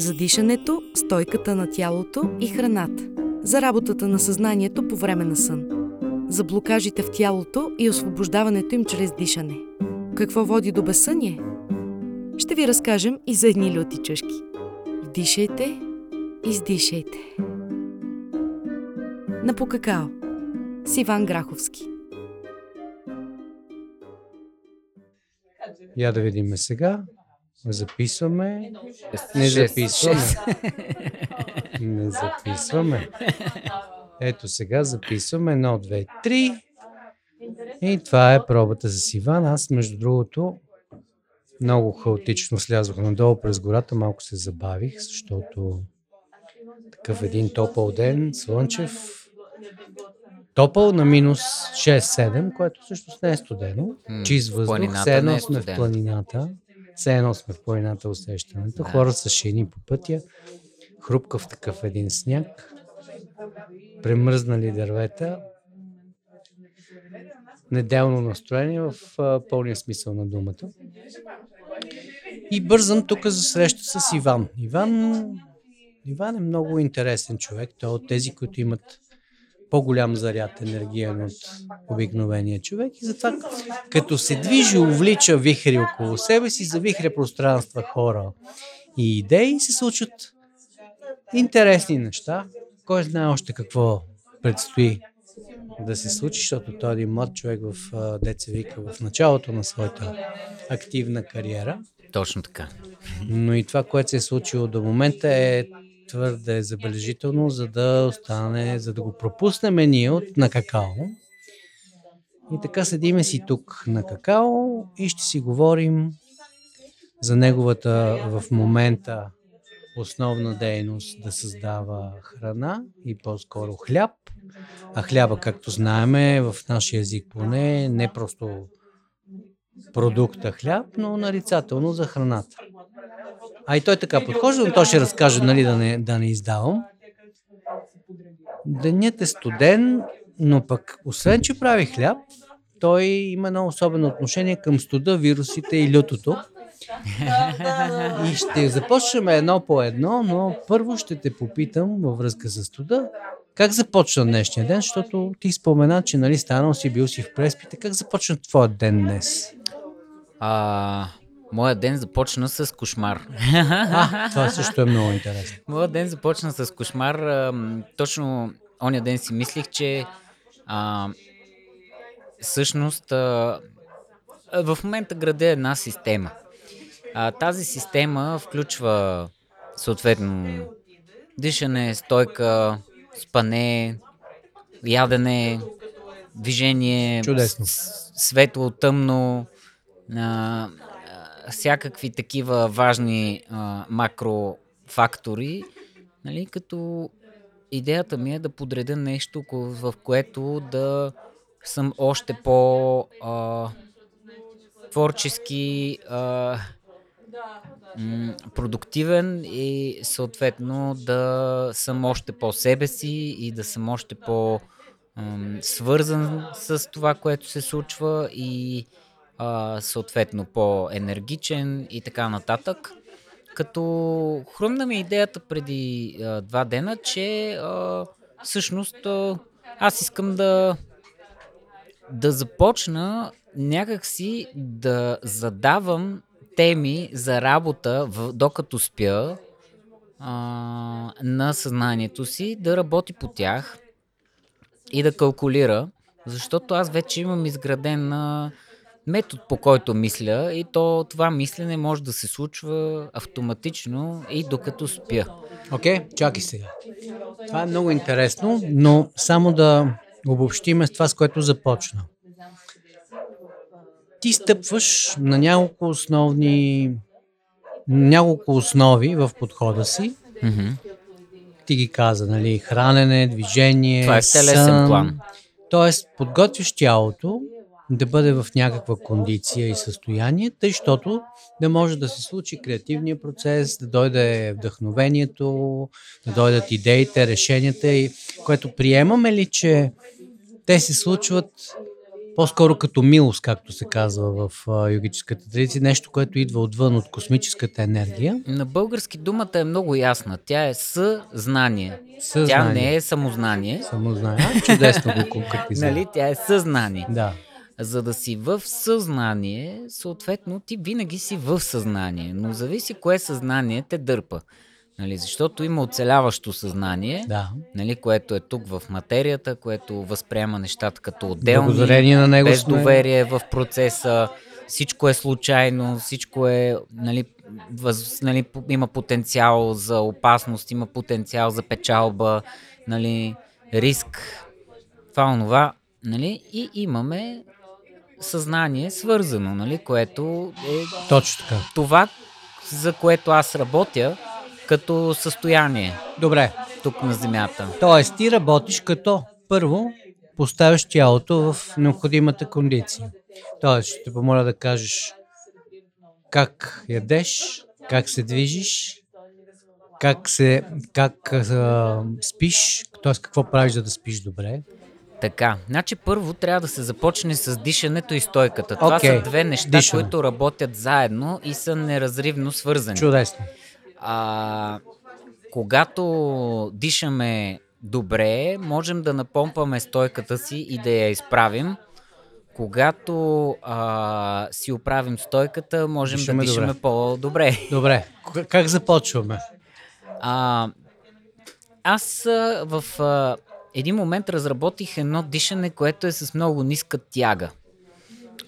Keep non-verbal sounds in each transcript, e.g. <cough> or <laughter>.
За дишането, стойката на тялото и храната. За работата на съзнанието по време на сън. За блокажите в тялото и освобождаването им чрез дишане. Какво води до безсъние? Ще ви разкажем и за едни люти чушки. Вдишайте, издишайте. На по какао. С Иван Граховски. Я да видим сега. Записваме. Не записваме. Не записваме. Ето сега записваме. Едно, две, три. И това е пробата с Иван. Аз, между другото, много хаотично слязох надолу през гората. Малко се забавих, защото такъв един топъл ден, слънчев, топъл на минус 6-7, което всъщност не е студено. Чист въздух, все едно е сме в планината. Все едно сме в планината усещането. Хора с шини по пътя, хрупкав такъв един сняг, премръзнали дървета, неделно настроение в пълния смисъл на думата. И бързам тук за среща с Иван. Иван, Иван е много интересен човек. Той е от тези, които имат по-голям заряд енергиен от обикновения човек и затова като се движи, увлича вихри около себе си, завихря пространства, хора и идеи, се случват интересни неща. Кой знае още какво предстои да се случи, защото той е един млад човек в деца вика в началото на своята активна кариера. Точно така. Но и това, което се е случило до момента е твърде забележително, за да остане, за да го пропуснем ние от на какао. И така седиме си тук на какао и ще си говорим за неговата в момента основна дейност да създава храна и по-скоро хляб. А хляба, както знаеме, в нашия език поне не просто продукта хляб, но нарицателно за храната. А и той така подхожда, но той ще разкаже, нали, да не, да не издавам. Денят е студен, но пък, освен, че прави хляб, той има едно особено отношение към студа, вирусите и лютото. И ще започнем едно по едно, но първо ще те попитам във връзка с студа, как започна днешния ден, защото ти спомена, че нали станал си, бил си в преспите. Как започна твоят ден днес? А, моят ден започна с кошмар. А, това също е много интересно. <laughs> Моят ден започна с кошмар. Точно оня ден си мислих, че а, всъщност а, в момента градя една система. А, тази система включва съответно дишане, стойка, спане, ядене, движение, Чудесно. светло, тъмно, а, всякакви такива важни а, макрофактори, нали, като идеята ми е да подредя нещо, в което да съм още по а, творчески а, м, продуктивен и съответно да съм още по себе си и да съм още по свързан с това, което се случва и а, съответно по-енергичен и така нататък. Като хрумна ми идеята преди а, два дена, че а, всъщност а, аз искам да да започна някакси да задавам теми за работа, в, докато спя а, на съзнанието си, да работи по тях и да калкулира, защото аз вече имам изграден а, метод по който мисля и то това мислене може да се случва автоматично и докато спя. Окей, okay, чакай сега. Това е много интересно, но само да обобщиме с това, с което започна. Ти стъпваш на няколко основни няколко основи в подхода си. Мгм. Ти ги каза, нали, хранене, движение, Това е сън. план. Тоест, подготвяш тялото да бъде в някаква кондиция и състояние, тъй, щото да може да се случи креативния процес, да дойде вдъхновението, да дойдат идеите, решенията, и което приемаме ли, че те се случват по-скоро като милост, както се казва в а, йогическата традиция, нещо, което идва отвън от космическата енергия. На български думата е много ясна. Тя е съзнание. Тя Съзнание. не е самознание. Само знае. А, чудесно го конкретизира. <laughs> Нали? Тя е съзнание. Да. За да си в съзнание, съответно ти винаги си в съзнание, но зависи кое съзнание те дърпа. Нали? Защото има оцеляващо съзнание, Да. нали? което е тук в материята, което възприема нещата като отделни, Благодарение на него без сме... доверие в процеса, всичко е случайно, всичко е, нали, въз, нали, има потенциал за опасност, има потенциал за печалба, нали, риск, това, онова, нали, и имаме съзнание свързано, нали, което е Точно така. това, за което аз работя като състояние Добре. тук на Земята. Тоест, ти работиш като първо поставяш тялото в необходимата кондиция. Тоест, ще те помоля да кажеш как ядеш, как се движиш, как, се, как а, спиш, т.е. какво правиш, за да спиш добре. Така, значи първо трябва да се започне с дишането и стойката. Това Окей, са две неща, дишане. които работят заедно и са неразривно свързани. Чудесно. А, когато дишаме добре, можем да напомпаме стойката си и да я изправим. Когато а, си оправим стойката, можем Дишаме да дишаме добре. по-добре. Добре. Как започваме? А, аз а, в а, един момент разработих едно дишане, което е с много ниска тяга.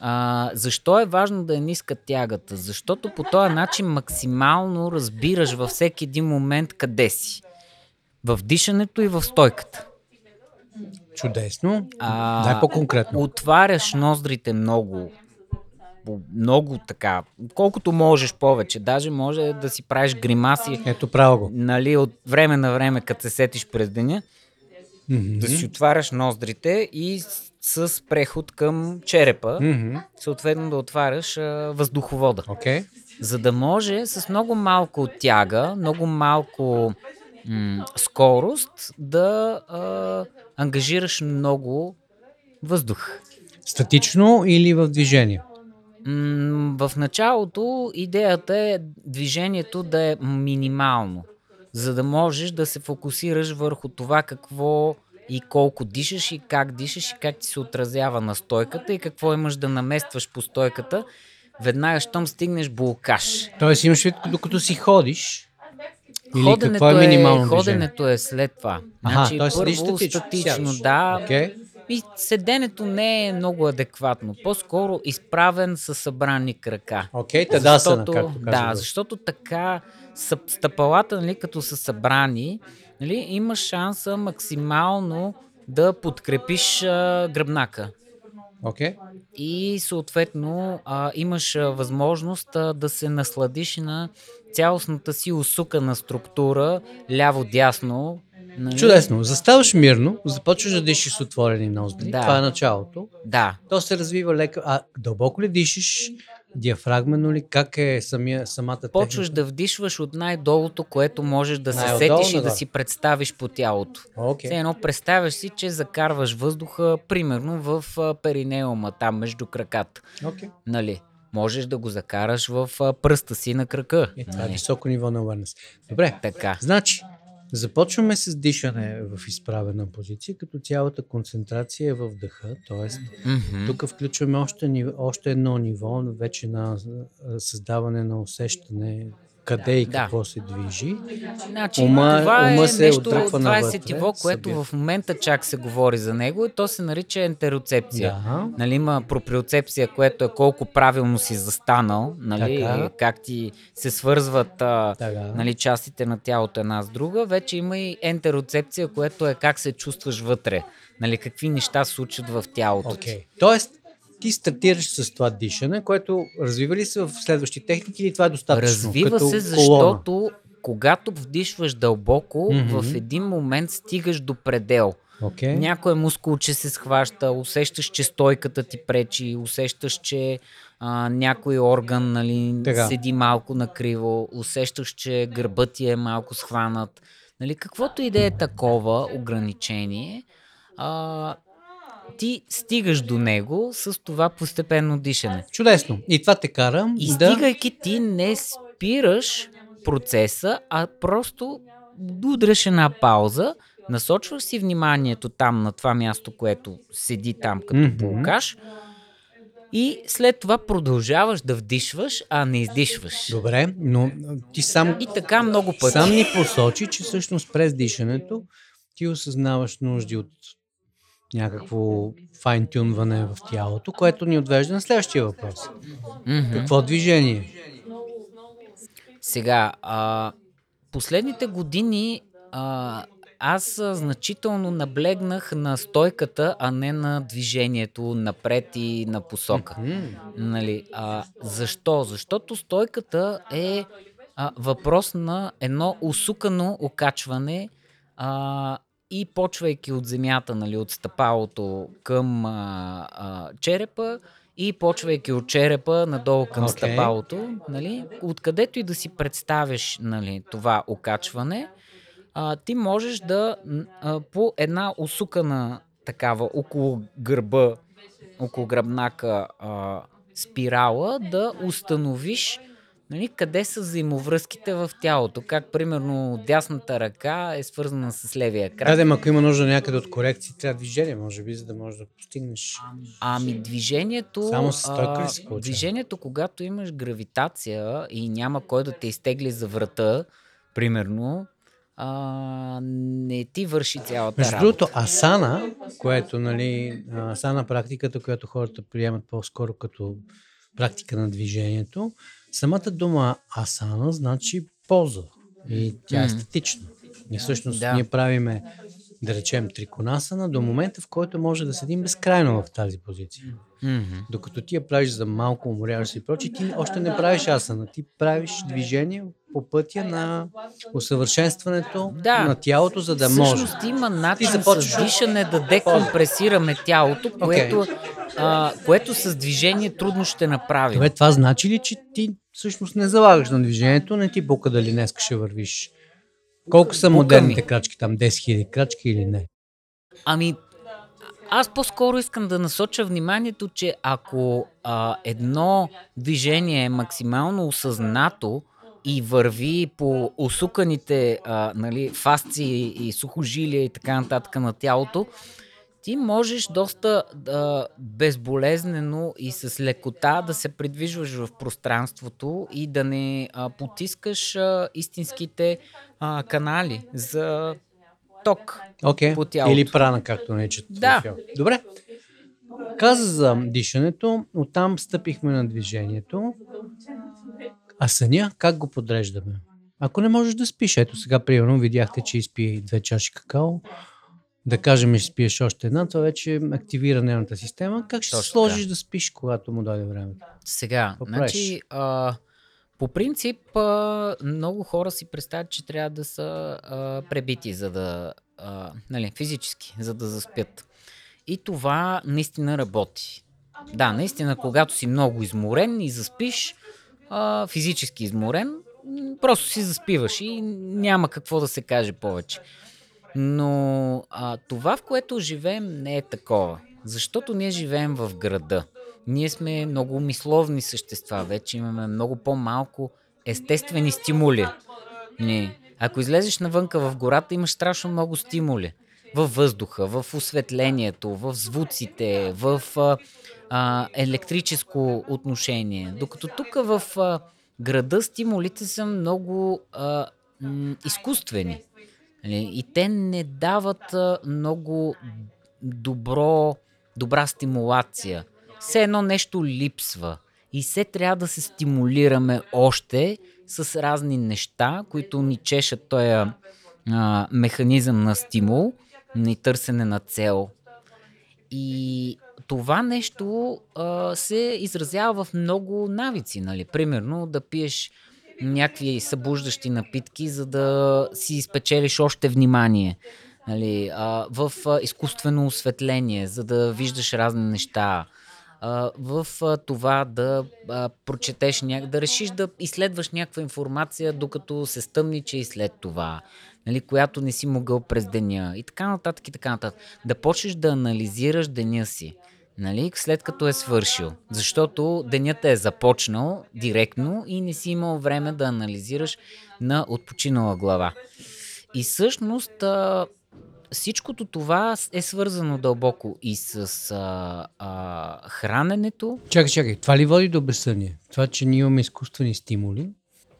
А, защо е важно да е ниска тягата? Защото по този начин максимално разбираш във всеки един момент къде си. В дишането и в стойката. Чудесно. А, Дай по-конкретно. Отваряш ноздрите много, много така, колкото можеш повече. Даже може да си правиш гримаси, Ето право го. нали, от време на време, като се сетиш през деня, Мгм. да си отваряш ноздрите и с, преход към черепа, Мгм. съответно да отваряш а, въздуховода. Окей. За да може с много малко тяга, много малко м- скорост да а, ангажираш много въздух. Статично или в движение? М, в началото идеята е движението да е минимално, за да можеш да се фокусираш върху това какво и колко дишаш и как дишаш и как ти се отразява на стойката и какво имаш да наместваш по стойката, веднага щом стигнеш блокаж. Тоест имаш вид, докато си ходиш, или Ходенето какво е минимално движение? ходенето е след това. Аха, значи, т.е. първо статично, да. Окей. И седенето не е много адекватно. По-скоро изправен с събрани крака. Окей, тадасана, Защото- както казва. Да, защото така стъпалата, нали, като са събрани, нали, имаш шанса максимално да подкрепиш а, гръбнака. Окей. И съответно а, имаш а, възможност а, да се насладиш на цялостната си усукана структура, ляво-дясно. Нали? Чудесно. Заставаш мирно, започваш да дишиш с отворени ноздри. Да. Това е началото. Да, То се развива леко. А дълбоко ли дишиш? Диафрагмено ли? Как е самия, самата почваш техника? да вдишваш от най-долото, което можеш да се сетиш и да си представиш по тялото. Окей. Все едно представяш си, че закарваш въздуха, примерно в перинеума, там между краката. Окей. Нали? Можеш да го закараш в пръста си на крака. И това е нали? високо ниво на awareness. Добре. Така. Значи, започваме с дишане в изправена позиция, като цялата концентрация е в дъха, т.е. Мгм. тук включваме още, още едно ниво, вече на създаване на усещане къде и Да. какво се движи. Значи, Ума- това ума е се нещо, това е навътре, сетиво, което събира. в момента чак се говори за него и то се нарича ентероцепция. Да. Нали, има проприоцепция, което е колко правилно си застанал, нали, Така. как ти се свързват а, нали, частите на тялото една с друга. Вече има и ентероцепция, което е как се чувстваш вътре. Нали, какви неща се случват в тялото. Окей. Тоест, ти стартираш с това дишане, което развива ли се в следващи техники или това е достатъчно? Развива като се, колона? защото когато вдишваш дълбоко, Мгм. в един момент стигаш до предел. Окей. Някое мускулче се схваща, усещаш, че стойката ти пречи, усещаш, че а, някой орган нали, седи малко накриво, усещаш, че гърбът ти е малко схванат. Нали, каквото и да е такова ограничение, а, ти стигаш до него с това постепенно дишане. Чудесно. И това те кара И да... стигайки ти не спираш процеса, а просто удряш една пауза, насочваш си вниманието там на това място, което седи там като mm-hmm. и след това продължаваш да вдишваш, а не издишваш. Добре, но ти сам, И така много пъти. сам ни посочи, че всъщност през дишането ти осъзнаваш нужди от някакво файнтюнване в тялото, което ни отвежда на следващия въпрос. Мгм. Какво движение? Сега, а, последните години а, аз значително наблегнах на стойката, а не на движението напред и на посока. М, Нали, а, защо? Защото стойката е а, въпрос на едно усукано окачване а, и почвайки от земята, нали, от стъпалото към а, а, черепа и почвайки от черепа надолу към okay. стъпалото, нали, откъдето и да си представиш нали, това окачване, а, ти можеш да а, по една усукана такава около гърба, около гръбнака а, спирала да установиш нали, къде са взаимовръзките в тялото. Как, примерно, дясната ръка е свързана с левия крак. Да, да, ако има нужда някъде от корекции, трябва движение, може би, за да можеш да постигнеш. Ами движението, Само с стойка ли движението, когато имаш гравитация и няма кой да те изтегли за врата, примерно, а, не ти върши цялата Между работа. другото, асана, което, нали, асана практиката, която хората приемат по-скоро като практика на движението, самата дума асана значи поза и тя е статична. И всъщност Да. ние правиме, да речем, триконасана до момента, в който може да седим безкрайно в тази позиция. Мгм. Докато ти я правиш за малко, уморяваш се и прочи, ти още не правиш асана. Ти правиш движение по пътя на усъвършенстването Да. на тялото, за да може. Всъщност има начин започваш с дишане да декомпресираме тялото, което, Окей. а, което с движение трудно ще направим. Добре, това значи ли, че ти всъщност не залагаш на движението, не ти бука дали днес ще вървиш? Колко са модерните ми. крачки там? 10 000 крачки или не? Ами, аз по-скоро искам да насоча вниманието, че ако а, едно движение е максимално осъзнато и върви по усуканите а, нали, фасци и сухожилия и така нататък на тялото, ти можеш доста а, безболезнено и с лекота да се придвижваш в пространството и да не а, потискаш а, истинските а, канали за ток. Окей. По тялото. Или прана, както наричат. Да. Добре. Каза за дишането, оттам стъпихме на движението. А съня, как го подреждаме? Ако не можеш да спиш, ето сега, примерно, видяхте, че изпи две чаши какао, да кажем, че спиеш още една, това вече активира нервната система. Как ще се Точно сложиш да спиш, когато му дойде времето? Сега, Какво значи, а, по принцип, а, много хора си представят, че трябва да са а, пребити, за да, а, нали, физически, за да заспят. И това наистина работи. Да, наистина, когато си много изморен и заспиш, а, физически изморен, просто си заспиваш и няма какво да се каже повече. Но а, това, в което живеем, не е такова. Защото ние живеем в града. Ние сме много мисловни същества. Вече имаме много по-малко естествени стимули. Не. Ако излезеш навънка в гората, имаш страшно много стимули. Във въздуха, в осветлението, в звуците, в а, а, електрическо отношение. Докато тук в а, града стимулите са много а, м, изкуствени. Нали? И те не дават много добро, добра стимулация. Все едно нещо липсва. И все трябва да се стимулираме още с разни неща, които ни чешат този механизъм на стимул, на търсене на цел. И това нещо а, се изразява в много навици. Нали? Примерно да пиеш някакви събуждащи напитки, за да си спечелиш още внимание. Нали? А, в а, изкуствено осветление, за да виждаш разни неща. А, в а, това да а, прочетеш, ня... да решиш да изследваш някаква информация, докато се стъмниче и след това нали, която не си могъл през деня и така нататък и така нататък. Да почнеш да анализираш деня си, нали, след като е свършил. Защото денят е започнал директно и не си имал време да анализираш на отпочинала глава. И всъщност всичкото това е свързано дълбоко и с а, а, храненето. Чакай, чакай, това ли води до безсъние? Това, че ние имаме изкуствени стимули?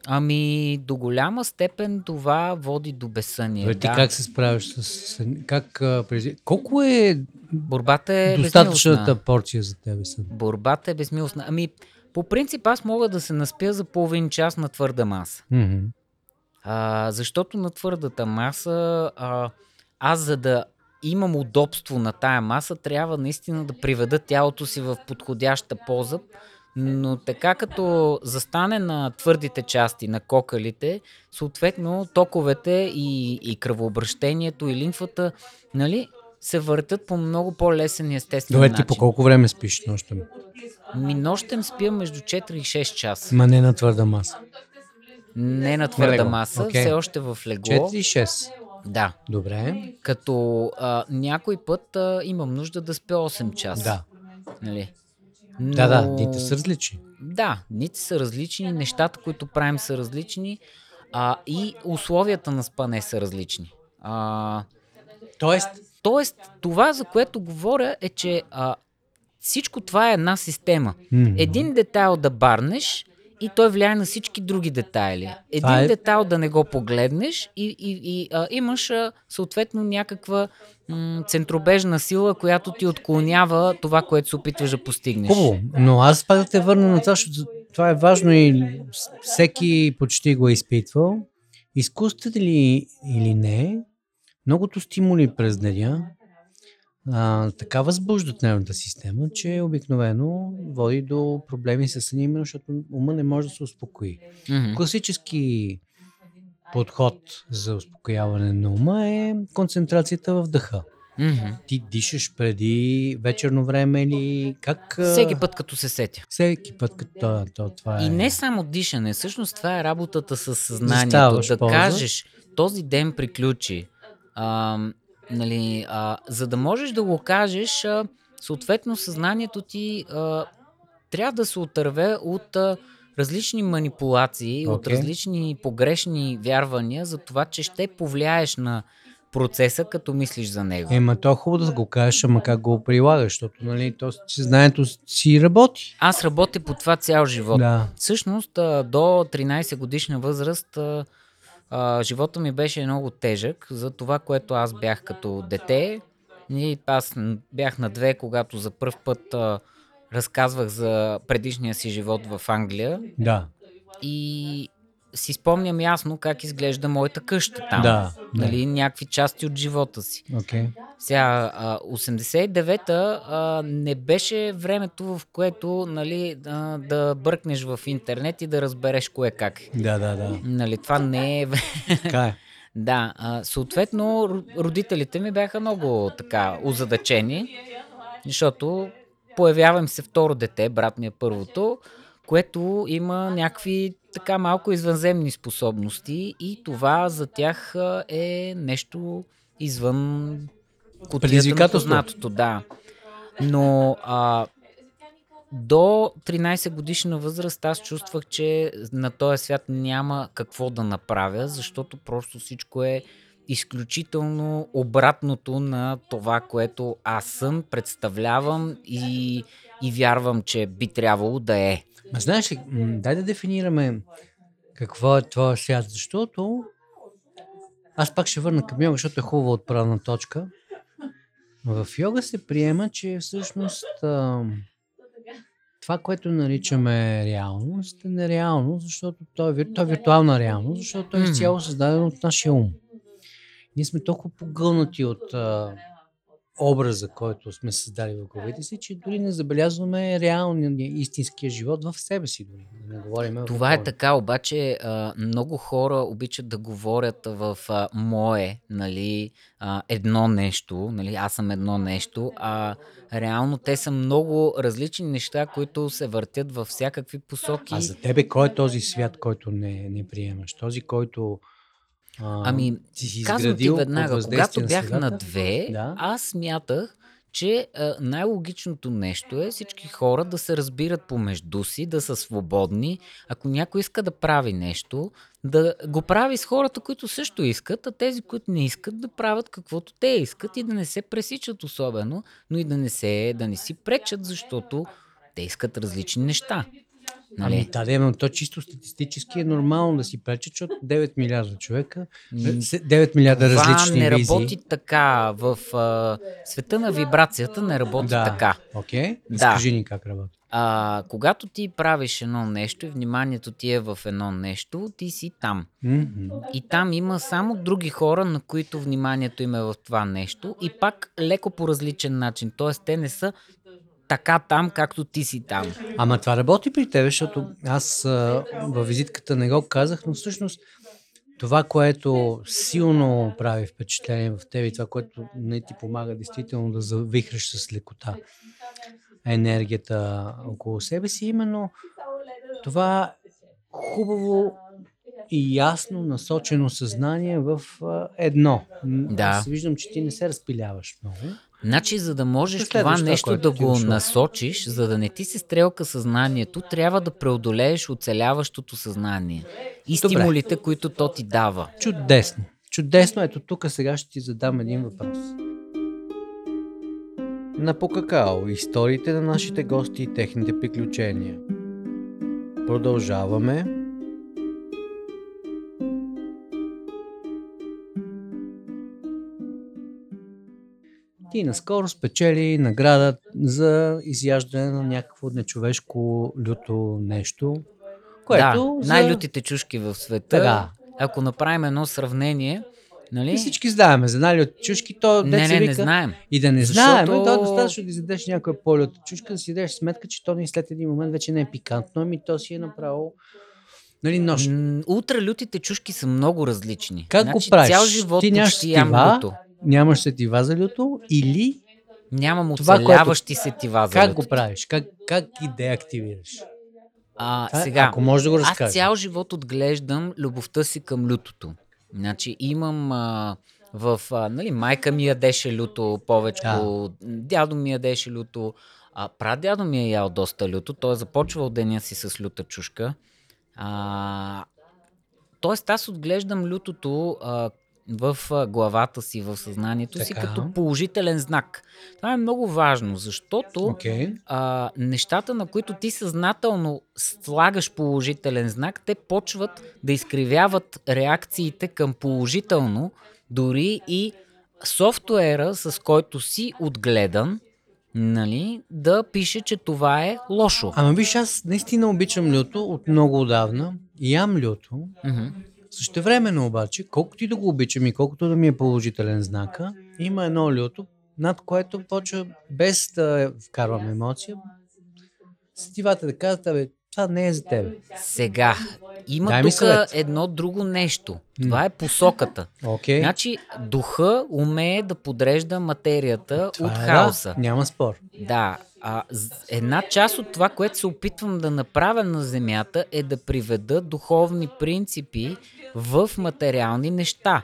Ами, до голяма степен това води до безсъние. Добре, ти да. как се справяш с... Как, а, през... Колко е Борбата е достатъчната безмилостна. порция за тебе сън? Борбата е безмилостна. Ами, по принцип аз мога да се наспя за половин час на твърда маса. Мгм. А, защото на твърдата маса, а, аз за да имам удобство на тая маса, трябва наистина да приведа тялото си в подходяща поза, но така като застане на твърдите части, на кокалите, съответно токовете и, и кръвообращението и лимфата, нали, се въртат по много по-лесен и естествен Добре, начин. ти по колко време спиш нощем? Ми нощем спя между 4 и 6 часа. Ма не на твърда маса. Не на твърда легло. маса, Окей. все още в легло. 4 и 6. Да. Добре. Като а, някой път а, имам нужда да спя 8 часа. Да. Нали? Да, да, дните са различни. Да, дните са различни, нещата, които правим са различни а, и условията на спане са различни. А, Тоест, тоест, това, за което говоря, е, че а, всичко това е една система. м, Един детайл да барнеш и той влияе на всички други детайли. Един е- детайл да не го погледнеш и, и, и а, имаш а, съответно някаква м- центробежна сила, която ти отклонява това, което се опитваш да постигнеш. Хубаво, но аз пак да те върна на това, защото това е важно и всеки почти го е изпитвал. Изкуствате ли или не, многото стимули през деня а, така възбуждат нервната система, че обикновено води до проблеми с съня, именно защото ума не може да се успокои. Мгм. Класически подход за успокояване на ума е концентрацията в дъха. Мгм. Ти дишаш преди вечерно време или как? Всеки път, като се сетя. Всеки път, като то, то, това е. И не само дишане, всъщност това е работата с съзнанието. Заставаш да поза. кажеш, този ден приключи. А, нали, а, за да можеш да го кажеш, а, съответно съзнанието ти а, трябва да се отърве от а, различни манипулации, от Окей. различни погрешни вярвания за това, че ще повлияеш на процеса, като мислиш за него. Ема то е хубаво да го кажеш, ама как го прилагаш, защото нали, то съзнанието си работи. Аз работя по това цял живот. Да. Всъщност до 13 годишна възраст а, живота ми беше много тежък за това, което аз бях като дете. И аз бях на две, когато за първ път а, разказвах за предишния си живот в Англия Да. и си спомням ясно как изглежда моята къща там. Да. да. Нали, някакви части от живота си. Окей. Сега, а, 89-та а, не беше времето, в което нали, а, да бъркнеш в интернет и да разбереш кое как. е. Да, да, да. Нали, това не е... Така е. <laughs> да, а, съответно, ро- родителите ми бяха много така озадачени, защото появявам се второ дете, брат ми е първото, което има някакви така малко извънземни способности и това за тях е нещо извън кутията на Предизвикателство. познатото. Да. Но а, до 13 годишна възраст аз чувствах, че на този свят няма какво да направя, защото просто всичко е изключително обратното на това, което аз съм, представлявам и, и вярвам, че би трябвало да е. Ма знаеш ли, дай да дефинираме какво е твоя свят, защото аз пак ще върна към защото е хубава отправна точка. В йога се приема, че всъщност това, което наричаме реалност, е нереално, защото то е, вир- то е виртуална реалност, защото то е изцяло създадено от нашия ум. Ние сме толкова погълнати от а, образа, който сме създали в главите си, че дори не забелязваме реалния, истинския живот в себе си дори. Не говорим Това е така, обаче много хора обичат да говорят в мое, нали, едно нещо, нали, аз съм едно нещо, а реално те са много различни неща, които се въртят във всякакви посоки. А за тебе кой е този свят, който не, не приемаш? Този, който а, Ами, ти си Казвам ти веднага, когато бях на средата? две, Да. аз смятах, че най-логичното нещо е всички хора да се разбират помежду си, да са свободни. Ако някой иска да прави нещо, да го прави с хората, които също искат, а тези, които не искат, да правят каквото те искат и да не се пресичат особено, но и да не, се, да не си пречат, защото те искат различни неща. Нали? Ами да, да, но то чисто статистически е нормално да си пречи, защото 9 милиарда човека, М, 9 милиарда Това различни не визии. работи така. В а, света на вибрацията не работи да. така. Окей, Да. скажи ни как работи. А, когато ти правиш едно нещо и вниманието ти е в едно нещо, ти си там. Мгм. И там има само други хора, на които вниманието им е в това нещо и пак леко по различен начин. Тоест, те не са така там, както ти си там. Ама това работи при тебе, защото аз а, във визитката не го казах, но всъщност това, което силно прави впечатление в тебе и това, което не ти помага действително да завихраш с лекота енергията около себе си, именно това хубаво и ясно насочено съзнание в едно. Да. Аз виждам, че ти не се разпиляваш много. Значи, за да можеш това нещо да го дошlo. насочиш, за да не ти се стрелка съзнанието, трябва да преодолееш оцеляващото съзнание и Добре. стимулите, които то ти дава. Чудесно. Чудесно. Ето тук сега ще ти задам един въпрос. На Покакао. Историите на нашите гости и техните приключения. Продължаваме. Ти наскоро спечели награда за изяждане на някакво нечовешко люто нещо. Което да, за- най-лютите чушки в света. Така. Ако направим едно сравнение, нали? И всички знаеме за нали от чушки, то Не, не, не вика, знаем. И да не Защото- знаем, то е достатъчно да изядеш някоя по-люта чушка, да си дадеш сметка, че то ни след един момент вече не е пикантно, ами то си е направо нали, нощ. Ултралютите чушки са много различни. Как значи, го правиш? Цял живот Ти нямаш. Нямаш сетива за люто или Нямам Това, което- оцеляващи сетива за как го правиш? Как, как ги деактивираш? А, Това е- сега, Ако можеш да го аз разкажеш. цял живот отглеждам любовта си към лютото. Значи имам а, в... А, нали, майка ми ядеше люто повече, Да. дядо ми ядеше люто, а, прадядо ми е ял доста люто. Той е започвал деня си с люта чушка. А, тоест аз отглеждам лютото а, в главата си, в съзнанието си, Така. като положителен знак. Това е много важно, защото Окей. а, нещата, на които ти съзнателно слагаш положителен знак, те почват да изкривяват реакциите към положително, дори и софтуера, с който си отгледан, нали, да пише, че това е лошо. Ама виж, аз наистина обичам люто от много отдавна. Ям люто. Мгм. Същевременно обаче, колкото и да го обичам и колкото да ми е положителен знака, има едно люто, над което почва без да вкарвам емоция. Сетивата да казват, абе, това не е за тебе. Сега, има тук едно друго нещо. Това е посоката. Окей. Значи, духа умее да подрежда материята Това от е, хаоса. Да, няма спор. Да, а, една част от това, което се опитвам да направя на Земята е да приведа духовни принципи в материални неща,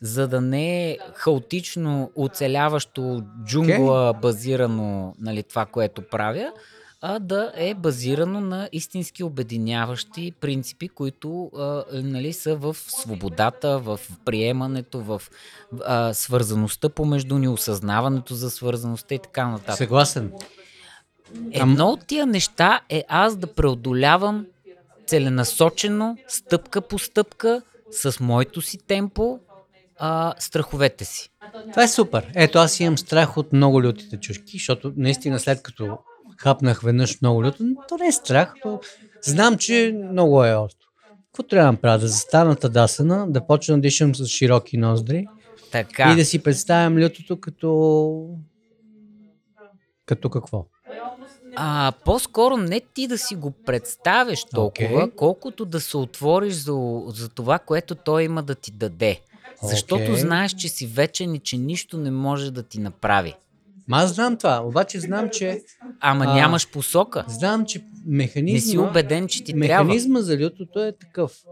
за да не е хаотично оцеляващо джунгла базирано нали, това, което правя, а да е базирано на истински обединяващи принципи, които а, нали, са в свободата, в приемането, в а, свързаността помежду ни, осъзнаването за свързаността и така нататък. Съгласен. Едно от тия неща е аз да преодолявам целенасочено, стъпка по стъпка, с моето си темпо, а, страховете си. Това е супер. Ето аз имам страх от много лютите чушки, защото наистина след като хапнах веднъж много люто, то не е страх, то знам, че много е остро. Какво трябва да направя? Да застана тадасана, да почна да дишам с широки ноздри Така. И да си представям лютото като... Като какво? А, по-скоро не ти да си го представиш толкова, Окей. колкото да се отвориш за, за това, което той има да ти даде. Защото знаеш, че си вечен и че нищо не може да ти направи. Ма аз знам това, обаче знам, че Ама А, нямаш посока. знам, че Не си механизма, убеден, че ти трябва. механизма за лютото е такъв.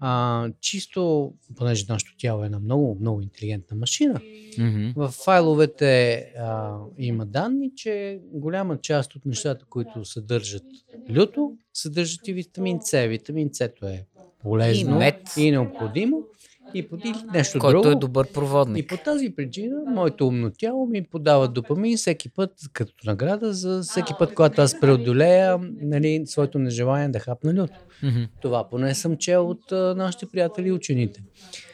А, чисто, понеже нашето тяло е една много, много интелигентна машина, Мгм. в файловете а, има данни, че голяма част от нещата, които съдържат люто, съдържат и витамин С. Витамин С е полезно И мед. и необходимо. И по и нещо Който друго. е добър И проводник. по тази причина моето умно тяло ми подава допамин всеки път като награда за всеки път, когато аз преодолея нали, своето нежелание да хапна люто. Мгм. Това поне съм чел от а, нашите приятели и учените.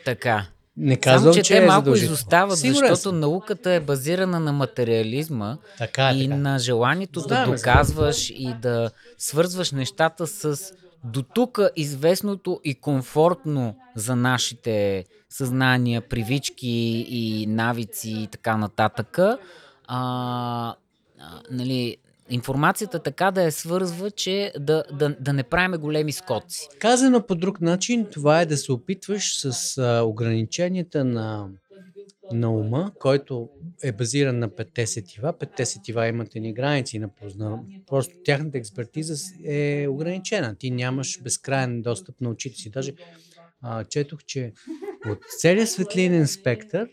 Така. Не казвам, Само, че, че те е малко изостават, Сигурен защото съм. науката е базирана на материализма Така, е, и така. на желанието Знаем, да доказваш и да свързваш нещата с до тук известното и комфортно за нашите съзнания, привички и навици и така нататък. А, а, нали, информацията така да я свързва, че да, да, да не правиме големи скоци. Казано по друг начин, това е да се опитваш с а, ограниченията на, на ума, който е базиран на петте сетива. Петте сетива имат едни граници на позна... Просто тяхната експертиза е ограничена. Ти нямаш безкрайен достъп на очите си. Даже а, четох, че от целият светлинен спектър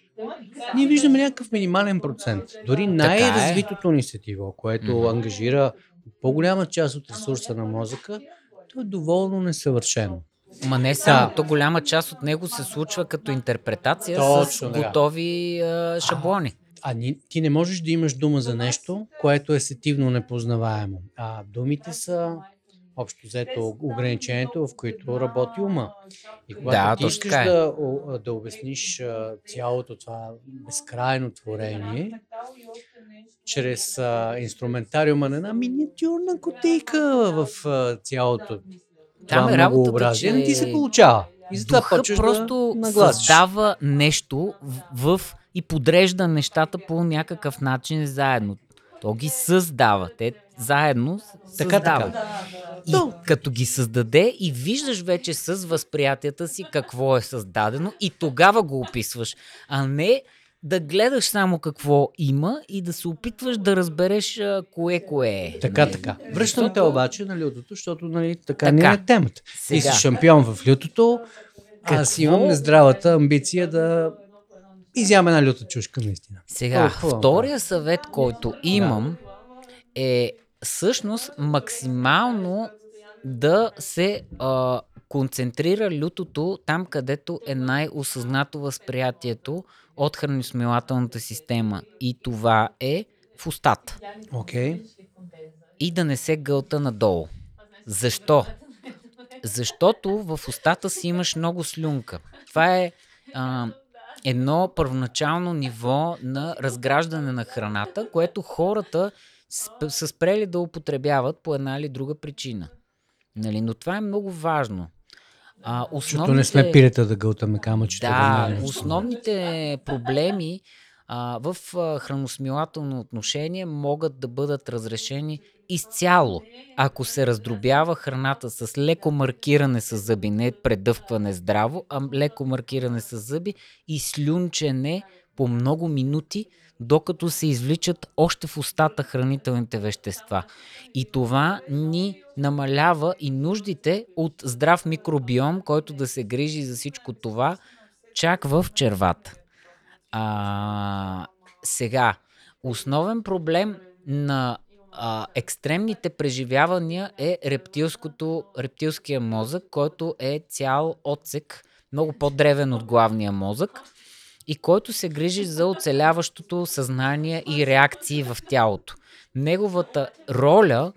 ние виждаме някакъв минимален процент. Дори най-развитото ни сетиво, което Мгм. ангажира по-голяма част от ресурса на мозъка, то е доволно несъвършено. Ма не Да. то голяма част от него се случва като интерпретация Точно с готови а, шаблони. А ни, ти не можеш да имаш дума за нещо, което е сетивно непознаваемо. А думите са общо взето ограничението, в което работи ума. И когато Да, ти искаш е. да, да обясниш а, цялото това безкрайно творение, чрез а, инструментариума на една миниатюрна котейка в а, цялото Там е работата, че не ти се получава. И затова почваш просто да нагласиш. създава нещо в, в и подрежда нещата по някакъв начин заедно. То ги създава. Те заедно Така, създават. така. И Но- като ги създаде и виждаш вече с възприятията си какво е създадено и тогава го описваш, а не да гледаш само какво има и да се опитваш да разбереш а, кое кое е. Така, така. Връщам те Защото- обаче на лютото, защото нали, така, Така. не е темата. Сега. си шампион в лютото, аз Какво? имам нездравата амбиция да изям една люта чушка наистина. Сега, Толкова. втория съвет, който имам е всъщност максимално да се а, концентрира лютото там, където е най-осъзнато възприятието от храносмилателната система. И това е в устата. Окей. И да не се гълта надолу. Защо? Защото в устата си имаш много слюнка. Това е а, едно първоначално ниво на разграждане на храната, което хората са спрели да употребяват по една или друга причина. Нали? Но това е много важно. А, Защото не сме пилета да гълтаме камъчета. да, основните проблеми а, в храносмилателно отношение могат да бъдат разрешени изцяло, ако се раздробява храната с леко маркиране с зъби, не предъвкване здраво, а леко маркиране с зъби и слюнчене по много минути, докато се извличат още в устата хранителните вещества. И това ни намалява и нуждите от здрав микробиом, който да се грижи за всичко това, чак в червата. А, сега, основен проблем на а, екстремните преживявания е рептилското, рептилския мозък, който е цял отсек, много по-древен от главния мозък и който се грижи за оцеляващото съзнание и реакции в тялото. Неговата роля,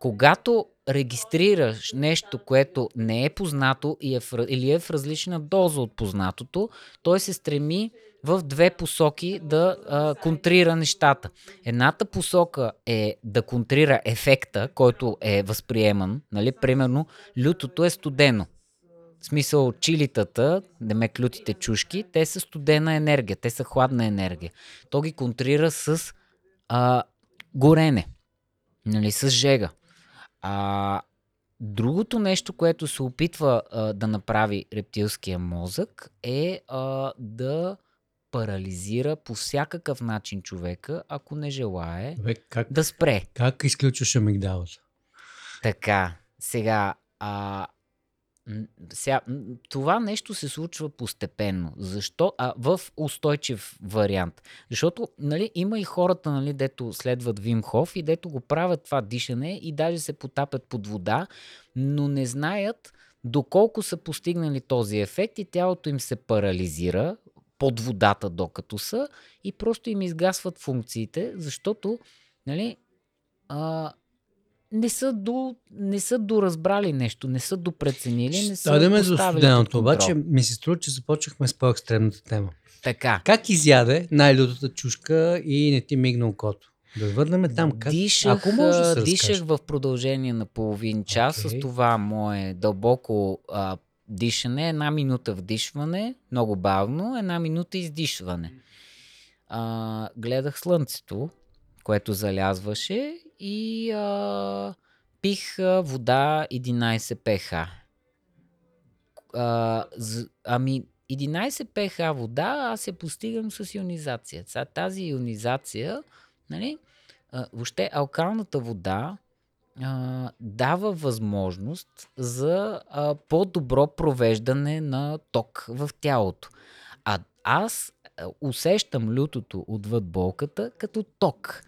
когато регистрираш нещо, което не е познато е или е в различна доза от познатото, той се стреми в две посоки да а, контрира нещата. Едната посока е да контрира ефекта, който е възприеман. Нали? Примерно, лютото е студено. В смисъл, чилитата, демек лютите чушки, те са студена енергия, те са хладна енергия. То ги контрира с а, горене, нали, с жега. А, другото нещо, което се опитва а, да направи рептилския мозък е а, да парализира по всякакъв начин човека, ако не желае Бе, как, да спре. как изключваш амигдалата? Така, сега, а, сега, това нещо се случва постепенно. Защо? А в устойчив вариант. Защото нали, има и хората, нали, дето следват Вим Хоф и дето го правят това дишане и даже се потапят под вода, но не знаят доколко са постигнали този ефект и тялото им се парализира под водата докато са и просто им изгасват функциите, защото нали, а, не са, до, не са доразбрали нещо, не са допреценили, не са Дойдеме под студеното, обаче ми се струва, че започнахме с по-екстремната тема. Така. Как изяде най-лютата чушка и не ти мигна окото? Да върнем там. Как? Дишах, Ако може да се дишах в продължение на половин час Окей. с това мое дълбоко а, дишане, една минута вдишване, много бавно, една минута издишване. А, гледах слънцето, което залязваше и а, пих а, вода 11 pH. А, з- ами 11 pH вода аз я постигам с ионизация. Сега тази ионизация, нали, а, въобще алкалната вода а, дава възможност за а, по-добро провеждане на ток в тялото. А аз усещам лютото отвъд болката като ток.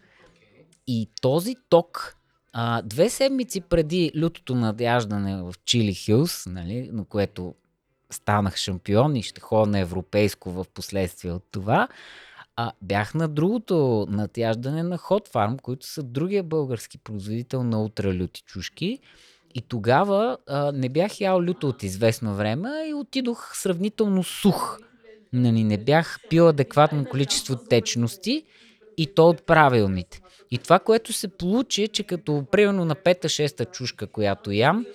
И този ток, а, две седмици преди лютото надяждане в Чили Хилс, нали, на което станах шампион и ще ходя на европейско в последствие от това, а, бях на другото надяждане на Hot Farm, които са другия български производител на ултралюти чушки. И тогава а, не бях ял люто от известно време и отидох сравнително сух. Нали, не бях пил адекватно количество течности и то от правилните. И това, което се получи, е, че като примерно на пета-шеста чушка, която ям,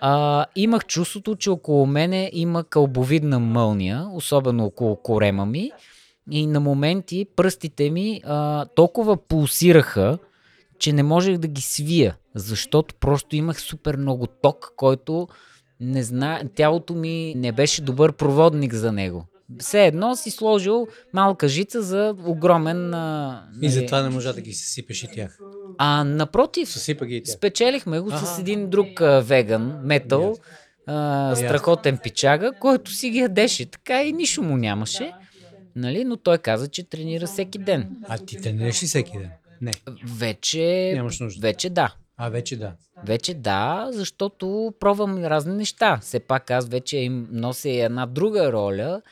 а, имах чувството, че около мене има кълбовидна мълния, особено около корема ми. И на моменти пръстите ми а, толкова пулсираха, че не можех да ги свия, защото просто имах супер много ток, който не зна... тялото ми не беше добър проводник за него. Все едно си сложил малка жица за огромен... А, И затова не можа да ги съсипеш и тях. А напротив, Съсипа ги и тях. спечелихме го Аха. с един друг а, веган, метал, а, страхотен пичага, който си ги ядеше. Така и нищо му нямаше. Нали? Но той каза, че тренира всеки ден. А ти тренираш ли всеки ден? Не. Вече, Нямаш нужда. вече да. А, вече да. Вече да, защото пробвам разни неща. Все пак аз вече им нося и една друга роля,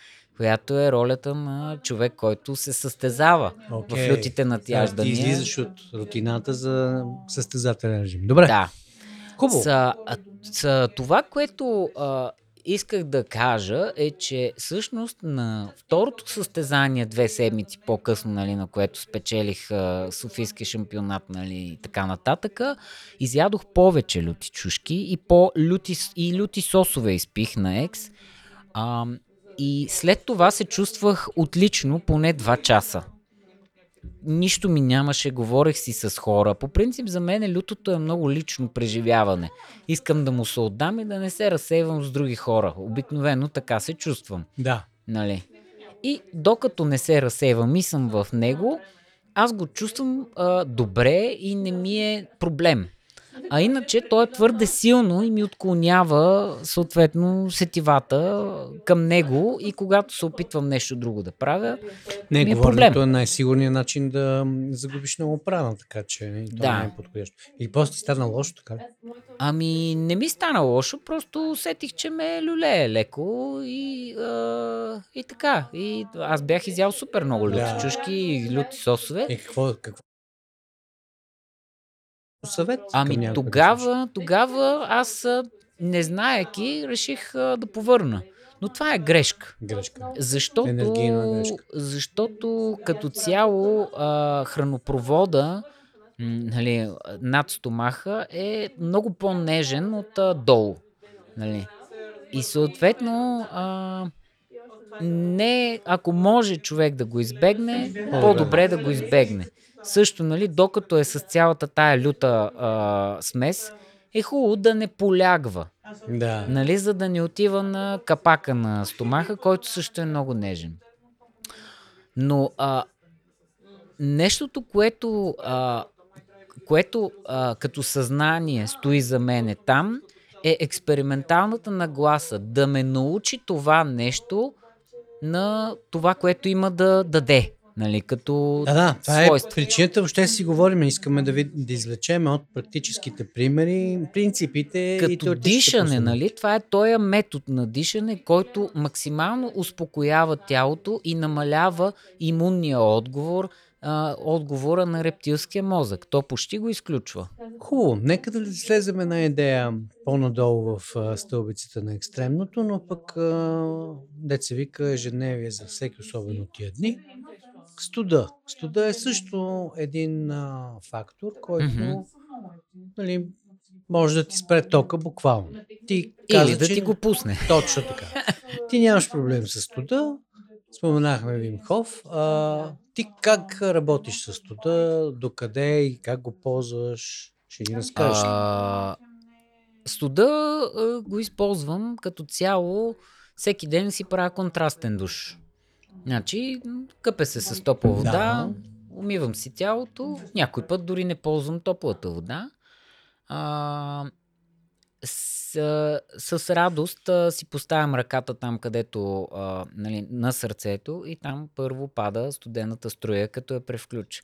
която е ролята на човек, който се състезава Окей. в лютите Да, натяждания. Ти излизаш от рутината за състезателен режим. Добре. Да. Хубаво. Са, са, това, което а, исках да кажа е, че всъщност на второто състезание две седмици по-късно, нали, на което спечелих а, Софийския шампионат нали, и така нататък, изядох повече люти чушки и, по-люти, и люти сосове изпих на екс. А, и след това се чувствах отлично поне 2 часа. Нищо ми нямаше, говорех си с хора. По принцип за мен лютото е много лично преживяване. Искам да му се отдам и да не се разсейвам с други хора. Обикновено така се чувствам. Да. Нали? И докато не се разсейвам и съм в него, аз го чувствам а, добре и не ми е проблем. А иначе то е твърде силно и ми отклонява съответно сетивата към него и когато се опитвам нещо друго да правя, Не, Ми е проблем. е най-сигурният начин да загубиш много прана, така че не, това Да. не е подходящо. Или просто ти стана лошо, така? Ами, не ми стана лошо, просто усетих, че ме люлее леко и, а, и така. И аз бях изял супер много люти Да. чушки и люти сосове. Е, какво, какво? Съвет? Ами тогава, тогава аз, не знаеки, реших а, да повърна. Но това е грешка. Грешка. Защото, Енергийна грешка. защото като цяло а, хранопровода нали, над стомаха е много по-нежен от а, долу. Нали. и съответно, а, не, ако може човек да го избегне, по-добре да го избегне. Също, нали, докато е с цялата тая люта а, смес, е хубаво да не полягва, Да. нали, за да не отива на капака на стомаха, който също е много нежен. Но а, нещото, което, а, което а, като съзнание стои за мене там, е експерименталната нагласа. Да ме научи това нещо на това, което има да даде. Нали, като Да, да, това свойство. е причината, въобще си говорим, искаме да, ви, да извлечем от практическите примери, принципите и Като теоретичните дишане, нали? Това е този метод на дишане, който максимално успокоява тялото и намалява имунния отговор, а, отговора на рептилския мозък. То почти го изключва. Хубаво, нека да слезем една идея по-надолу в а, стълбицата на екстремното, но пък а, деца вика ежедневие за всеки, особено тия дни. Студа. Студа е също един а, фактор, който нали, може да ти спре тока буквално. Ти Или каза, да че... ти го пусне. Точно така. Ти нямаш проблем с студа. Споменахме Вим Хоф. А, ти как работиш с студа? Докъде и как го ползваш? Ще ни разкажеш. А, студа а, го използвам като цяло. Всеки ден си правя контрастен душ. Значи, къпе се с топла вода, Да. умивам си тялото. Някой път дори не ползвам топлата вода. А, с, с радост а, си поставям ръката там, където а, нали, на сърцето и там първо пада студената струя, като я превключа.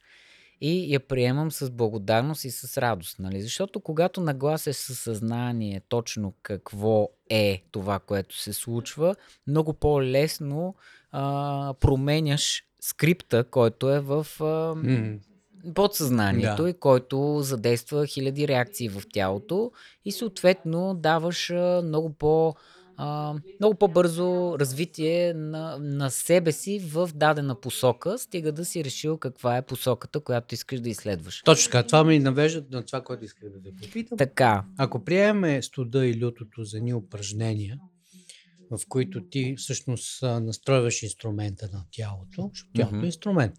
И я приемам с благодарност и с радост. Нали? Защото когато нагласеш със съзнание точно какво е това, което се случва, много по-лесно а, променяш скрипта, който е в а, М, подсъзнанието Да. и който задейства хиляди реакции в тялото и съответно даваш а, много по а, много по-бързо развитие на, на себе си в дадена посока, стига да си решил каква е посоката, която искаш да изследваш. Точно така. Това ми навежда на това, което исках да те попитам. Така, Ако приемем студа и лютото за ни упражнения, в които ти всъщност настройваш инструмента на тялото, защото тялото Мгм. е инструмент.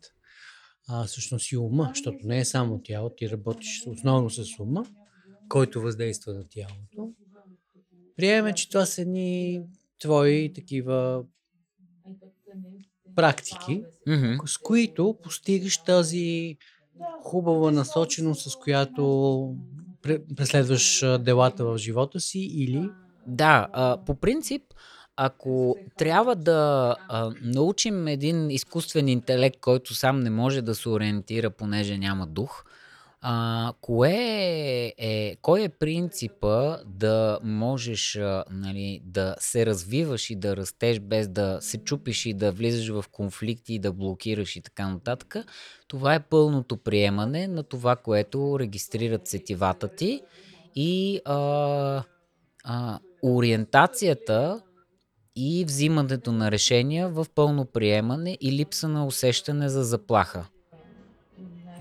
А всъщност и ума, защото не е само тяло, ти работиш основно с ума, който въздейства на тялото. Приемем, че това са ни твои такива практики, мгм, с които постигаш тази хубава насоченост, с която пре- преследваш делата в живота си или Да, а, по принцип, ако трябва да а, научим един изкуствен интелект, който сам не може да се ориентира, понеже няма дух, а, кое е, е, кой е принципа да можеш а, нали, да се развиваш и да растеш без да се чупиш и да влизаш в конфликти и да блокираш и така нататък? Това е пълното приемане на това, което регистрират сетивата ти и а, а, ориентацията и взимането на решения в пълно приемане и липса на усещане за заплаха.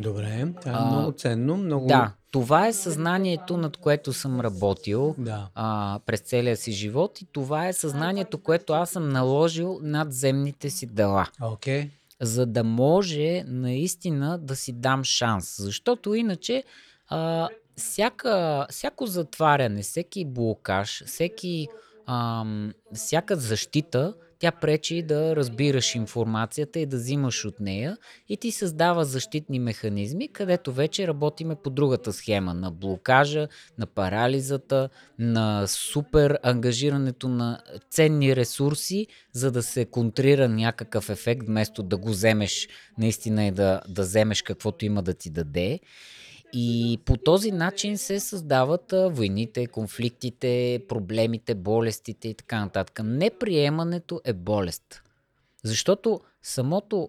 Добре, това е много ценно, много... Да, това е съзнанието, над което съм работил Да. а, през целия си живот и това е съзнанието, което аз съм наложил над земните си дела. Окей. за да може наистина да си дам шанс. Защото иначе а, всяка, всяко затваряне, всеки блокаж, всеки, ам, всяка защита, тя пречи да разбираш информацията и да взимаш от нея и ти създава защитни механизми, където вече работиме по другата схема на блокажа, на парализата, на супер ангажирането на ценни ресурси, за да се контрира някакъв ефект, вместо да го вземеш наистина и да, да вземеш каквото има да ти даде. И по този начин се създават войните, конфликтите, проблемите, болестите и така нататък. Неприемането е болест. Защото самото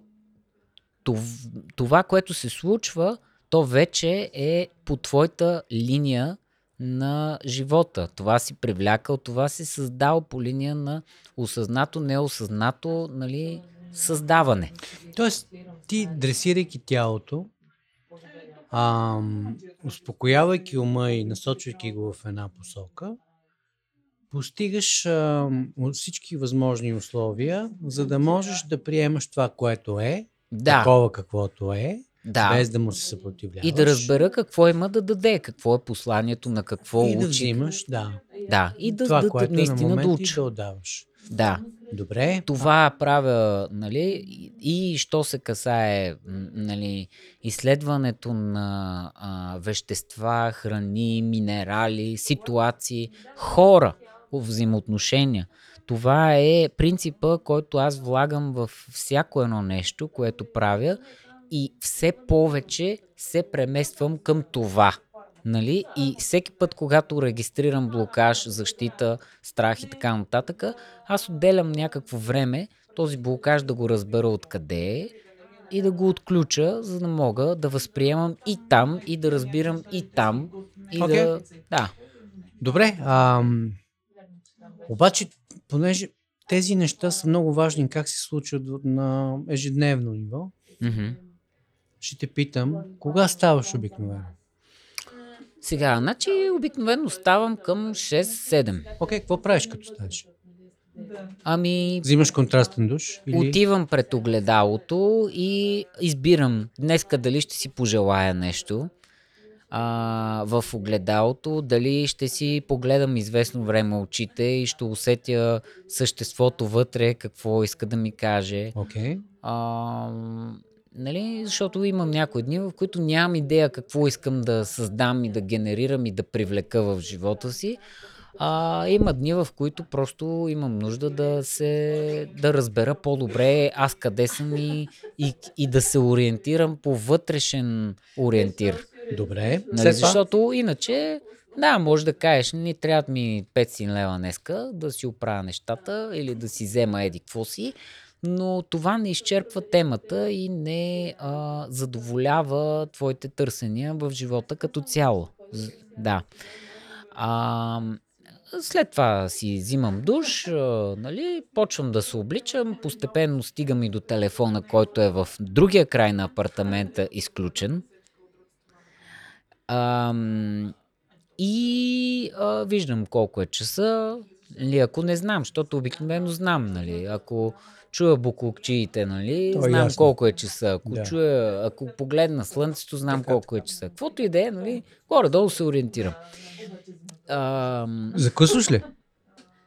тов- това, което се случва, то вече е по твоята линия на живота. Това си привлякал, това си създал по линия на осъзнато, неосъзнато, нали, създаване. Тоест, ти дресирайки тялото, ам, успокоявайки ума и насочвайки го в една посока, постигаш а, всички възможни условия, за да можеш да приемаш това, което е, Да, такова каквото е, да. без да му се съпротивляваш. И да разбера какво има да даде, какво е посланието, на какво и да учи. взимаш, да. Да, и да, това, да, което да, наистина на да уча. да отдаваш. Да, Добре. това правя, нали, и и що се касае, нали, изследването на а, вещества, храни, минерали, ситуации, хора, взаимоотношения. Това е принципа, който аз влагам в всяко едно нещо, което правя и все повече се премествам към това. Нали? И всеки път, когато регистрирам блокаж, защита, страх и така нататък, аз отделям някакво време този блокаж да го разбера откъде е и да го отключа, за да мога да възприемам и там, и да разбирам и там. И Окей. да... Да. Добре. Ам, обаче, понеже тези неща са много важни, как се случват на ежедневно ниво, Мгм. Ще те питам, кога ставаш обикновено? Сега, значи обикновено ставам към 6-7. Окей, какво правиш като станеш? Ами, Взимаш контрастен душ? Или... Отивам пред огледалото и избирам днеска дали ще си пожелая нещо а, в огледалото, дали ще си погледам известно време очите и ще усетя съществото вътре, какво иска да ми каже. А, нали, защото имам някои дни, в които нямам идея какво искам да създам и да генерирам и да привлека в живота си. А, има дни, в които просто имам нужда да се да разбера по-добре аз къде съм и, и, и да се ориентирам по вътрешен ориентир. Добре. Нали, защото иначе, да, може да кажеш, ни трябват ми 500 лева днеска да си оправя нещата или да си взема еди какво си, но това не изчерпва темата и не а, задоволява твоите търсения в живота като цяло. Да. А, след това си взимам душ, а, нали, почвам да се обличам, постепенно стигам и до телефона, който е в другия край на апартамента изключен. Ам, и а, виждам колко е часа. Нали, ако не знам, защото обикновено знам, нали, ако чуя буклукчиите, нали, То е знам ясно. колко е часа. Ако Да. чуя, ако погледна слънцето, знам колко е часа. Каквото и да е, нали, горе-долу се ориентирам. Ам, Закусваш ли?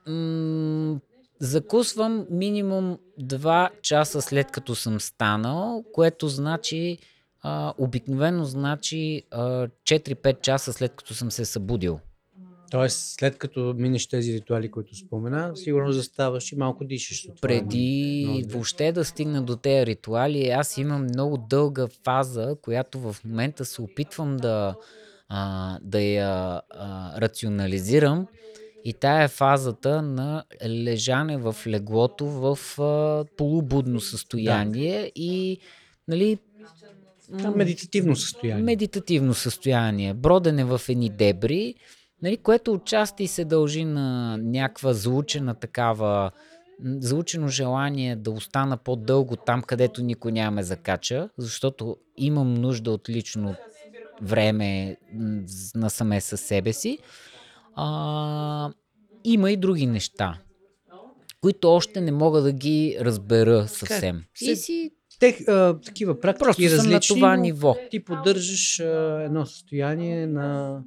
М, закусвам минимум 2 часа след като съм станал, което значи а, обикновено значи а, 4-5 часа след като съм се събудил. Тоест, след като минеш тези ритуали, които спомена, сигурно заставаш и малко дишаш. от това. Преди Много добре. въобще да стигна до тези ритуали, аз имам много дълга фаза, която в момента се опитвам да, а, да я а, рационализирам. И тая е фазата на лежане в леглото в а, полубудно състояние и нали, Това медитативно състояние. медитативно състояние, бродене в едни дебри, нали, което отчасти се дължи на някаква заучена такава, заучено желание да остана по-дълго там, където никой няма ме закача, защото имам нужда от лично време насаме със себе си. А, има и други неща, които още не мога да ги разбера съвсем. И си Тех, а, такива практики просто съм на различни, това ниво. ти поддържаш а, едно състояние на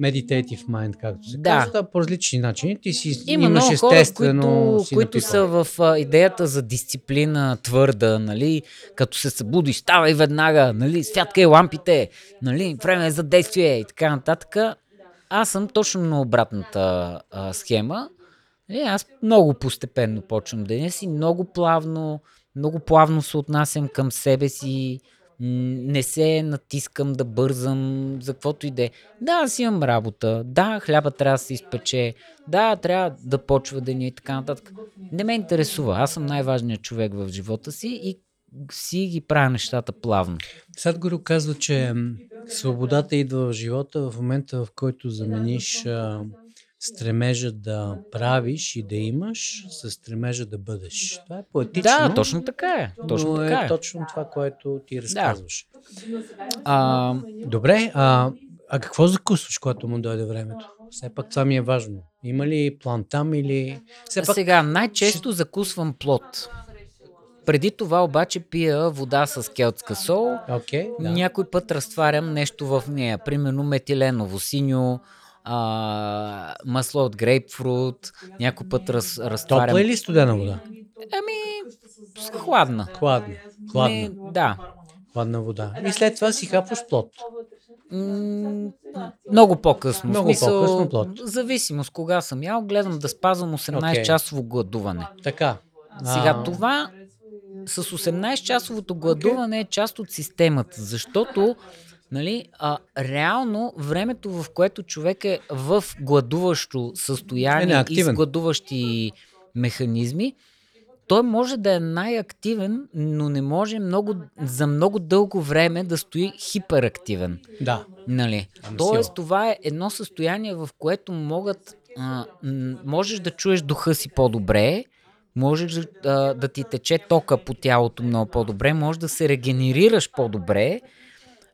meditative mind, както се Да. казва, по различни начини. Ти си Има имаш много хора, естествено които, си които са в а, идеята за дисциплина твърда, нали? Като се събудиш, ставай веднага, нали? Святкай лампите, нали? Време е за действие и така нататък. Аз съм точно на обратната а, схема. Нали? Аз много постепенно почвам деня си, много плавно, много плавно се отнасям към себе си, не се натискам да бързам за каквото и да е. Да, аз имам работа, да, хляба трябва да се изпече, да, трябва да почва деня и така нататък. Не ме интересува. Аз съм най-важният човек в живота си и си ги правя нещата плавно. Садгуру казва, че свободата идва в живота в момента, в който замениш а, стремежа да правиш и да имаш с стремежа да бъдеш. Това е поетично. Да, точно така е. Точно но така е е. точно това, което ти разказваш. А, Добре, а, а какво закусваш, когато му дойде времето? Все пак това ми е важно. Има ли план там или... Все пак... Сега, най-често закусвам плод. Преди това обаче пия вода с келтска сол. Окей, да. Някой път разтварям нещо в нея. Примерно метиленово синьо, а, масло от грейпфрут. Някой път раз, разтварям... Топла или студена вода? Ами, хладна. Хладна. Хладна. Не, да. Хладна вода. И след това си хапваш плод. М, много по-късно. Много смисъл, по-късно плод. Зависимост кога съм ял, гледам да спазвам 18-часово гладуване. Така. Сега А, това с 18-часовото гладуване е част от системата, защото нали, а, реално времето, в което човек е в гладуващо Е, състояние и с гладуващи механизми, той може да е най-активен, но не може много, за много дълго време да стои хиперактивен. Да. Нали? Ама Тоест, сила. това е едно състояние, в което могат, а, можеш да чуеш духа си по-добре, можеш да, а, да ти тече тока по тялото много по-добре, можеш да се регенерираш по-добре,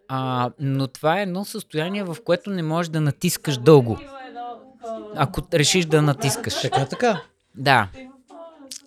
а, но това е едно състояние, в което не можеш да натискаш дълго. Ако решиш да натискаш. Така, така. Да.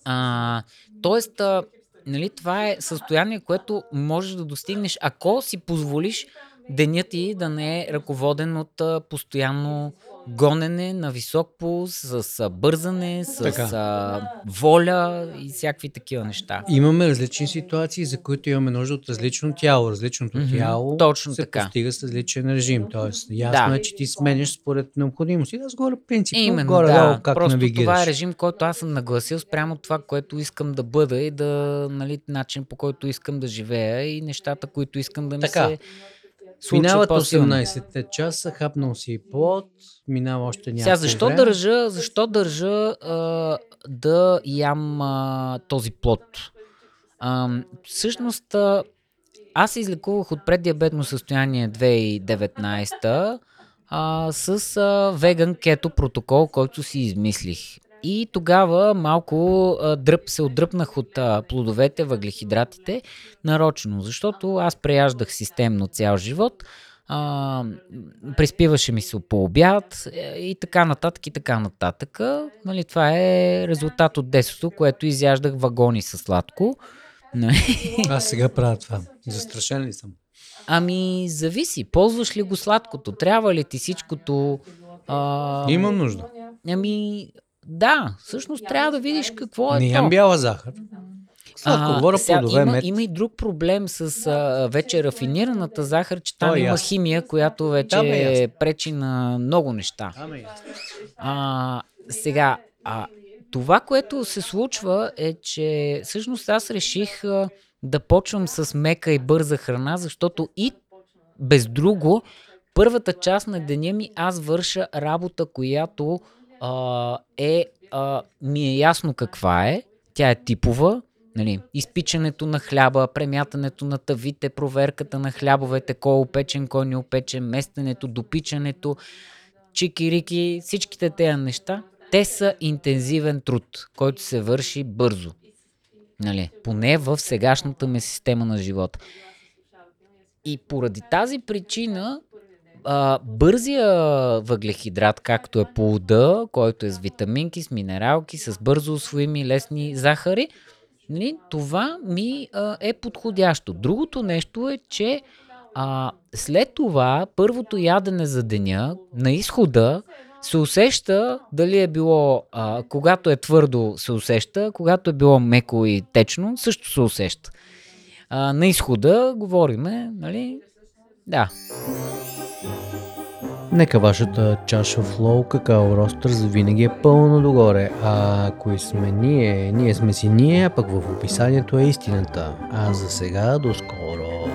А, тоест, а, нали, това е състояние, което можеш да достигнеш, ако си позволиш денят ти да не е ръководен от а, постоянно гонене на висок пулс, с бързане, с Така. воля и всякакви такива неща. Имаме различни ситуации, за които имаме нужда от различно тяло. Различното Мгм, тяло точно се така. постига с различен режим. Тоест, ясно Да. е, че ти сменяш според необходимост. И да сгоре принципно, Именно, горе-долу да. как Просто навигираш. това е режим, който аз съм нагласил спрямо това, което искам да бъда и да, нали, начин по който искам да живея и нещата, които искам да ми Така. се случват Минават по-силно. 18 часа, хапнал си плод, минава още някакво Сега, защо време. държа, защо държа а, да ям а, този плод? А, всъщност, а, аз се излекувах от преддиабетно състояние 2019 а, с а, веган кето протокол, който си измислих. И тогава малко а, дръп, се отдръпнах от а, плодовете, въглехидратите, нарочно, защото аз преяждах системно цял живот, а, приспиваше ми се по обяд е, и така нататък и така нататък. Нали, това е резултат от детството, което изяждах вагони с сладко. Нали? Аз сега правя това. Застрашен ли съм? Ами, зависи. Ползваш ли го сладкото? Трябва ли ти всичкото? А, Имам нужда. Ами, да, всъщност трябва да видиш какво е Не ям бяла захар. Сладко, говоря сега плодове, има, мед. има и друг проблем с а, вече рафинираната захар, че там е има ясно. химия, която вече Там е пречи на много неща. Ами, А, сега, а, това, което се случва е, че всъщност аз реших а, да почвам с мека и бърза храна, защото и без друго, първата част на деня ми аз върша работа, която а, е, а, ми е ясно каква е. Тя е типова. Нали, изпичането на хляба, премятането на тавите, проверката на хлябовете, кой е опечен, кой не е опечен, местенето, допичането, чики-рики, всичките тези неща, те са интензивен труд, който се върши бързо. Нали, поне в сегашната ми система на живота. И поради тази причина а, бързия въглехидрат, както е плода, който е с витаминки, с минералки, с бързо усвоими лесни захари, нали, това ми а, е подходящо. Другото нещо е, че а, след това, първото ядене за деня, на изхода, се усеща дали е било, а, когато е твърдо се усеща, когато е било меко и течно, също се усеща. А, на изхода говориме, нали? Да. Нека вашата чаша флоу какао ростър винаги е пълно догоре. А кои сме ние? Ние сме си ние, а пък в описанието е истината. А за сега до скоро.